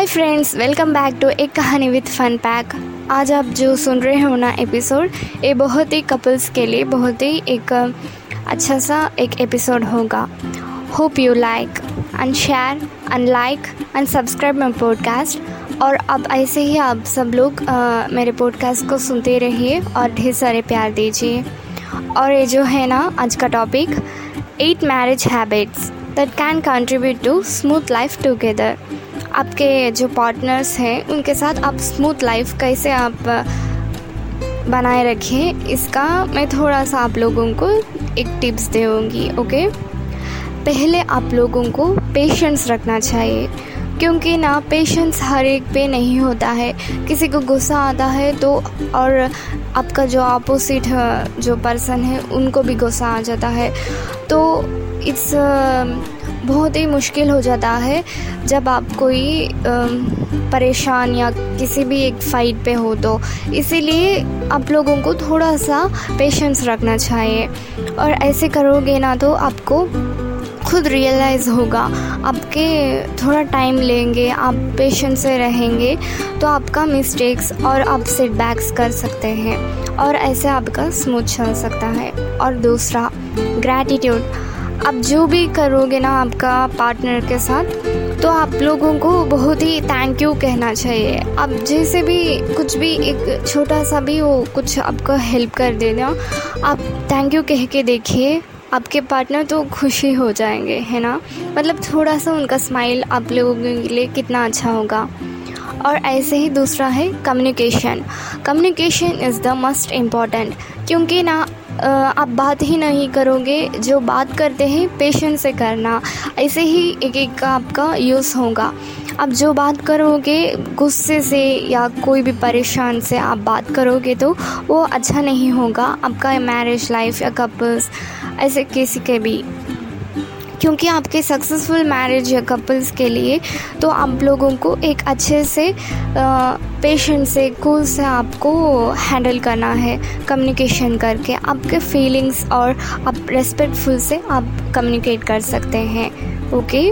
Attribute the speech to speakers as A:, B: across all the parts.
A: Hi friends welcome back to एक कहानी with fun pack आज आप जो सुन रहे हो ना एपिसोड ये बहुत ही कपल्स के लिए बहुत ही एक अच्छा सा एक एपिसोड होगा। Hope you like and share and like and subscribe my podcast और अब ऐसे ही आप सब लोग आ, मेरे पॉडकास्ट को सुनते रहिए और ढेर सारे प्यार दीजिए। और ये जो है ना आज का topic eight marriage habits that can contribute to smooth life together आपके जो पार्टनर्स हैं, उनके साथ आप स्मूथ लाइफ कैसे आप बनाए रखें, इसका मैं थोड़ा सा आप लोगों को एक टिप्स दूँगी ओके पहले आप लोगों को पेशेंस रखना चाहिए। क्योंकि ना पेशेंस हर एक पे नहीं होता है। किसी को गुस्सा आता है तो और आपका जो अपोजिट जो पर्सन है, उनको भी गुस्सा आ जाता है। तो इट्स बहुत ही मुश्किल हो जाता है जब आप कोई परेशान या किसी भी एक फाइट पे हो तो। इसीलिए आप लोगों को थोड़ा सा पेशेंस रखना चाहिए। और ऐसे करोगे ना तो आपको खुद रियलाइज़ होगा। आपके थोड़ा टाइम लेंगे, आप पेशेंस से रहेंगे तो आपका मिस्टेक्स और आप सेटबैक्स कर सकते हैं। और ऐसे आपका स्मूथ चल सकता है। और दूसरा ग्रैटिट्यूड आप जो भी करोगे ना आपका पार्टनर के साथ तो आप लोगों को बहुत ही थैंक यू कहना चाहिए। आप जैसे भी कुछ भी एक छोटा सा भी वो कुछ आपको हेल्प कर देना, आप थैंक यू कह के देखिए। आपके पार्टनर तो खुशी हो जाएँगे, है ना? मतलब थोड़ा सा उनका स्माइल आप लोगों के लिए कितना अच्छा होगा। और ऐसे ही दूसरा है communication communication is the most important क्योंकि ना आप बात ही नहीं करोगे, जो बात करते हैं पेशेंस से करना। ऐसे ही एक एक का आपका यूज़ होगा। अब जो बात करोगे, गुस्से से या कोई भी परेशान से आप बात करोगे तो वो अच्छा नहीं होगा। आपका मैरिज लाइफ या कपल्स ऐसे किसी के भी क्योंकि आपके सक्सेसफुल मैरिज या कपल्स के लिए तो आप लोगों को एक अच्छे से पेशेंट से कूल से आपको हैंडल करना है कम्युनिकेशन करके। आपके फीलिंग्स और आप रेस्पेक्टफुल से आप कम्युनिकेट कर सकते हैं ओके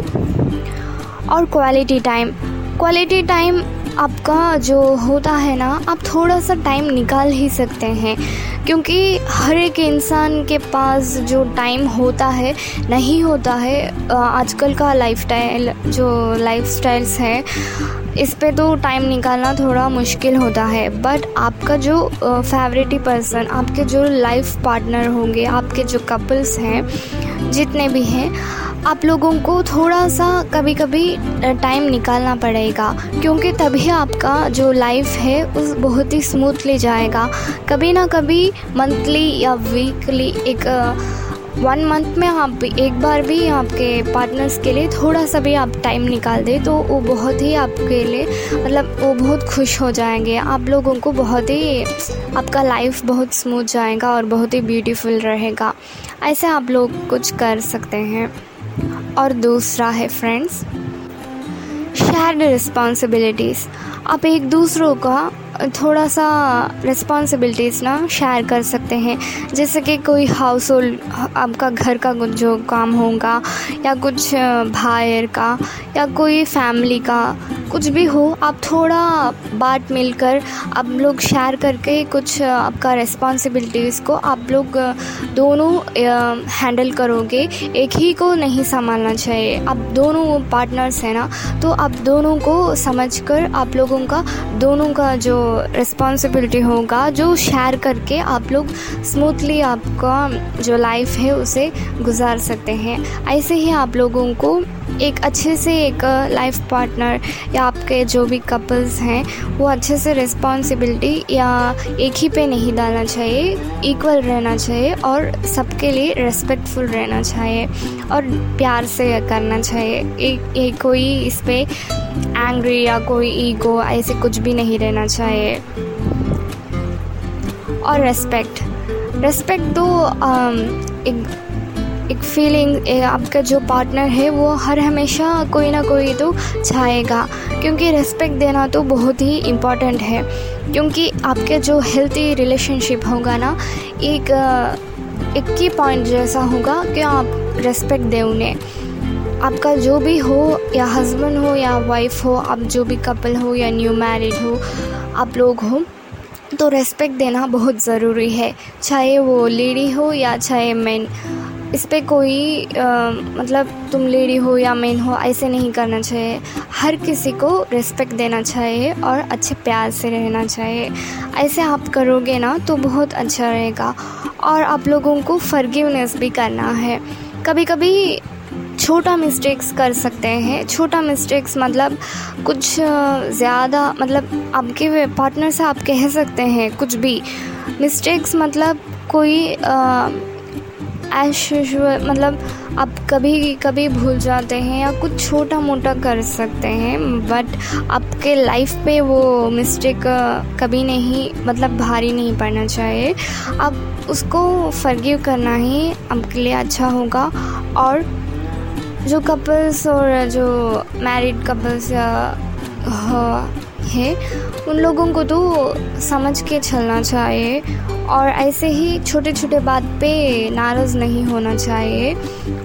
A: और क्वालिटी टाइम क्वालिटी टाइम आपका जो होता है ना, आप थोड़ा सा टाइम निकाल ही सकते हैं। क्योंकि हर एक इंसान के पास जो टाइम होता है, नहीं होता है आजकल का लाइफ जो लाइफ स्टाइल्स है इस पे तो टाइम निकालना थोड़ा मुश्किल होता है बट आपका जो फेवरेटी पर्सन आपके जो लाइफ पार्टनर होंगे, आपके जो कपल्स हैं, जितने भी हैं, आप लोगों को थोड़ा सा कभी कभी टाइम निकालना पड़ेगा, क्योंकि तभी आपका जो लाइफ है, उस बहुत ही स्मूथली जाएगा। कभी ना कभी मंथली या वीकली एक वन मंथ में आप एक बार भी आपके पार्टनर्स के लिए थोड़ा सा भी आप टाइम निकाल दें तो वो बहुत ही आपके लिए मतलब वो बहुत खुश हो जाएँगे। आप लोगों को बहुत ही आपका लाइफ बहुत स्मूथ जाएगा और बहुत ही ब्यूटीफुल रहेगा। ऐसे आप लोग कुछ कर सकते हैं। और दूसरा है फ्रेंड्स शेयर्ड रिस्पॉन्सिबिलिटीज़ आप एक दूसरों का थोड़ा सा रिस्पॉन्सिबिलिटीज़ ना शेयर कर सकते हैं। जैसे कि कोई हाउस होल्ड आपका घर का जो काम होगा, या कुछ भाई का, या कोई फैमिली का कुछ भी हो, आप थोड़ा बात मिलकर आप लोग शेयर करके कुछ आपका रिस्पॉन्सिबिलिटीज़ को आप लोग दोनों हैंडल करोगे। एक ही को नहीं संभालना चाहिए। आप दोनों पार्टनर्स हैं ना तो आप दोनों को समझकर आप लोगों का, दोनों का जो रिस्पॉन्सिबिलिटी होगा, जो शेयर करके आप लोग स्मूथली आपका जो लाइफ है, उसे गुजार सकते हैं। ऐसे ही आप लोगों को एक अच्छे से एक लाइफ पार्टनर या आपके जो भी कपल्स हैं वो अच्छे से रिस्पॉन्सिबिलिटी या एक ही पे नहीं डालना चाहिए इक्वल रहना चाहिए और सबके लिए रेस्पेक्टफुल रहना चाहिए और प्यार से करना चाहिए। एक, एक कोई इस पर एंग्री या कोई ईगो ऐसे कुछ भी नहीं रहना चाहिए। और रेस्पेक्ट रेस्पेक्ट तो एक एक फीलिंग आपका जो पार्टनर है, वो हर हमेशा कोई ना कोई तो चाहेगा। क्योंकि रेस्पेक्ट देना तो बहुत ही इंपॉर्टेंट है। क्योंकि आपके जो हेल्थी रिलेशनशिप होगा ना, एक एक की पॉइंट जैसा होगा कि आप रेस्पेक्ट दें उन्हें। आपका जो भी हो, या हस्बैंड हो, या वाइफ हो, आप जो भी कपल हो, या न्यू मैरिड हो, आप लोग हो तो रेस्पेक्ट देना बहुत ज़रूरी है। चाहे वो लेडी हो, या चाहे मैन इस पर कोई आ, मतलब तुम लेडी हो या मेन हो ऐसे नहीं करना चाहिए। हर किसी को रिस्पेक्ट देना चाहिए और अच्छे प्यार से रहना चाहिए। ऐसे आप करोगे ना तो बहुत अच्छा रहेगा। और आप लोगों को फर्गिवनेस भी करना है। कभी कभी छोटा मिस्टेक्स कर सकते हैं। छोटा मिस्टेक्स मतलब कुछ ज़्यादा मतलब आपके पार्टनर से आप कह सकते हैं कुछ भी। मिस्टेक्स मतलब कोई एज यूजल मतलब आप कभी कभी भूल जाते हैं या कुछ छोटा मोटा कर सकते हैं बट आपके लाइफ पे वो मिस्टेक कभी नहीं मतलब भारी नहीं पड़ना चाहिए। आप उसको फर्गीव करना ही आपके लिए अच्छा होगा। और जो कपल्स और जो मैरिड कपल्स है। उन लोगों को तो समझ के चलना चाहिए और ऐसे ही छोटे छोटे बात पे नाराज़ नहीं होना चाहिए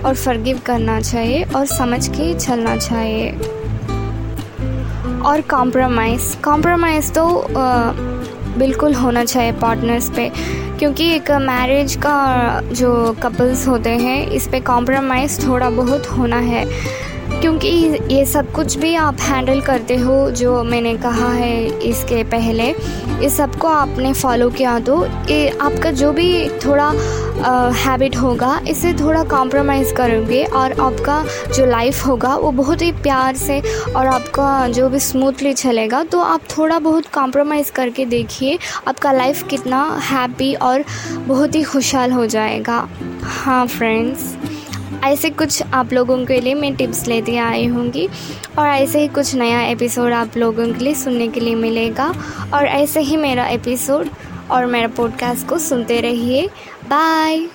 A: और फर्गिव करना चाहिए और समझ के चलना चाहिए। और कॉम्प्रोमाइज़ कॉम्प्रोमाइज़ तो आ, बिल्कुल होना चाहिए पार्टनर्स पे क्योंकि एक मैरिज का जो कपल्स होते हैं इस पे कॉम्प्रोमाइज़ थोड़ा बहुत होना है। क्योंकि ये सब कुछ भी आप हैंडल करते हो, जो मैंने कहा है इसके पहले इस सबको आपने फॉलो किया तो ये आपका जो भी थोड़ा हैबिट होगा, इसे थोड़ा कॉम्प्रोमाइज़ करोगे और आपका जो लाइफ होगा वो बहुत ही प्यार से और आपका जो भी स्मूथली चलेगा तो आप थोड़ा बहुत कॉम्प्रोमाइज़ करके देखिए, आपका लाइफ कितना हैप्पी और बहुत ही खुशहाल हो जाएगा। हाँ फ्रेंड्स ऐसे कुछ आप लोगों के लिए मैं टिप्स लेती आई होंगी और ऐसे ही कुछ नया एपिसोड आप लोगों के लिए सुनने के लिए मिलेगा और ऐसे ही मेरा एपिसोड और मेरा पॉडकास्ट को सुनते रहिए। बाय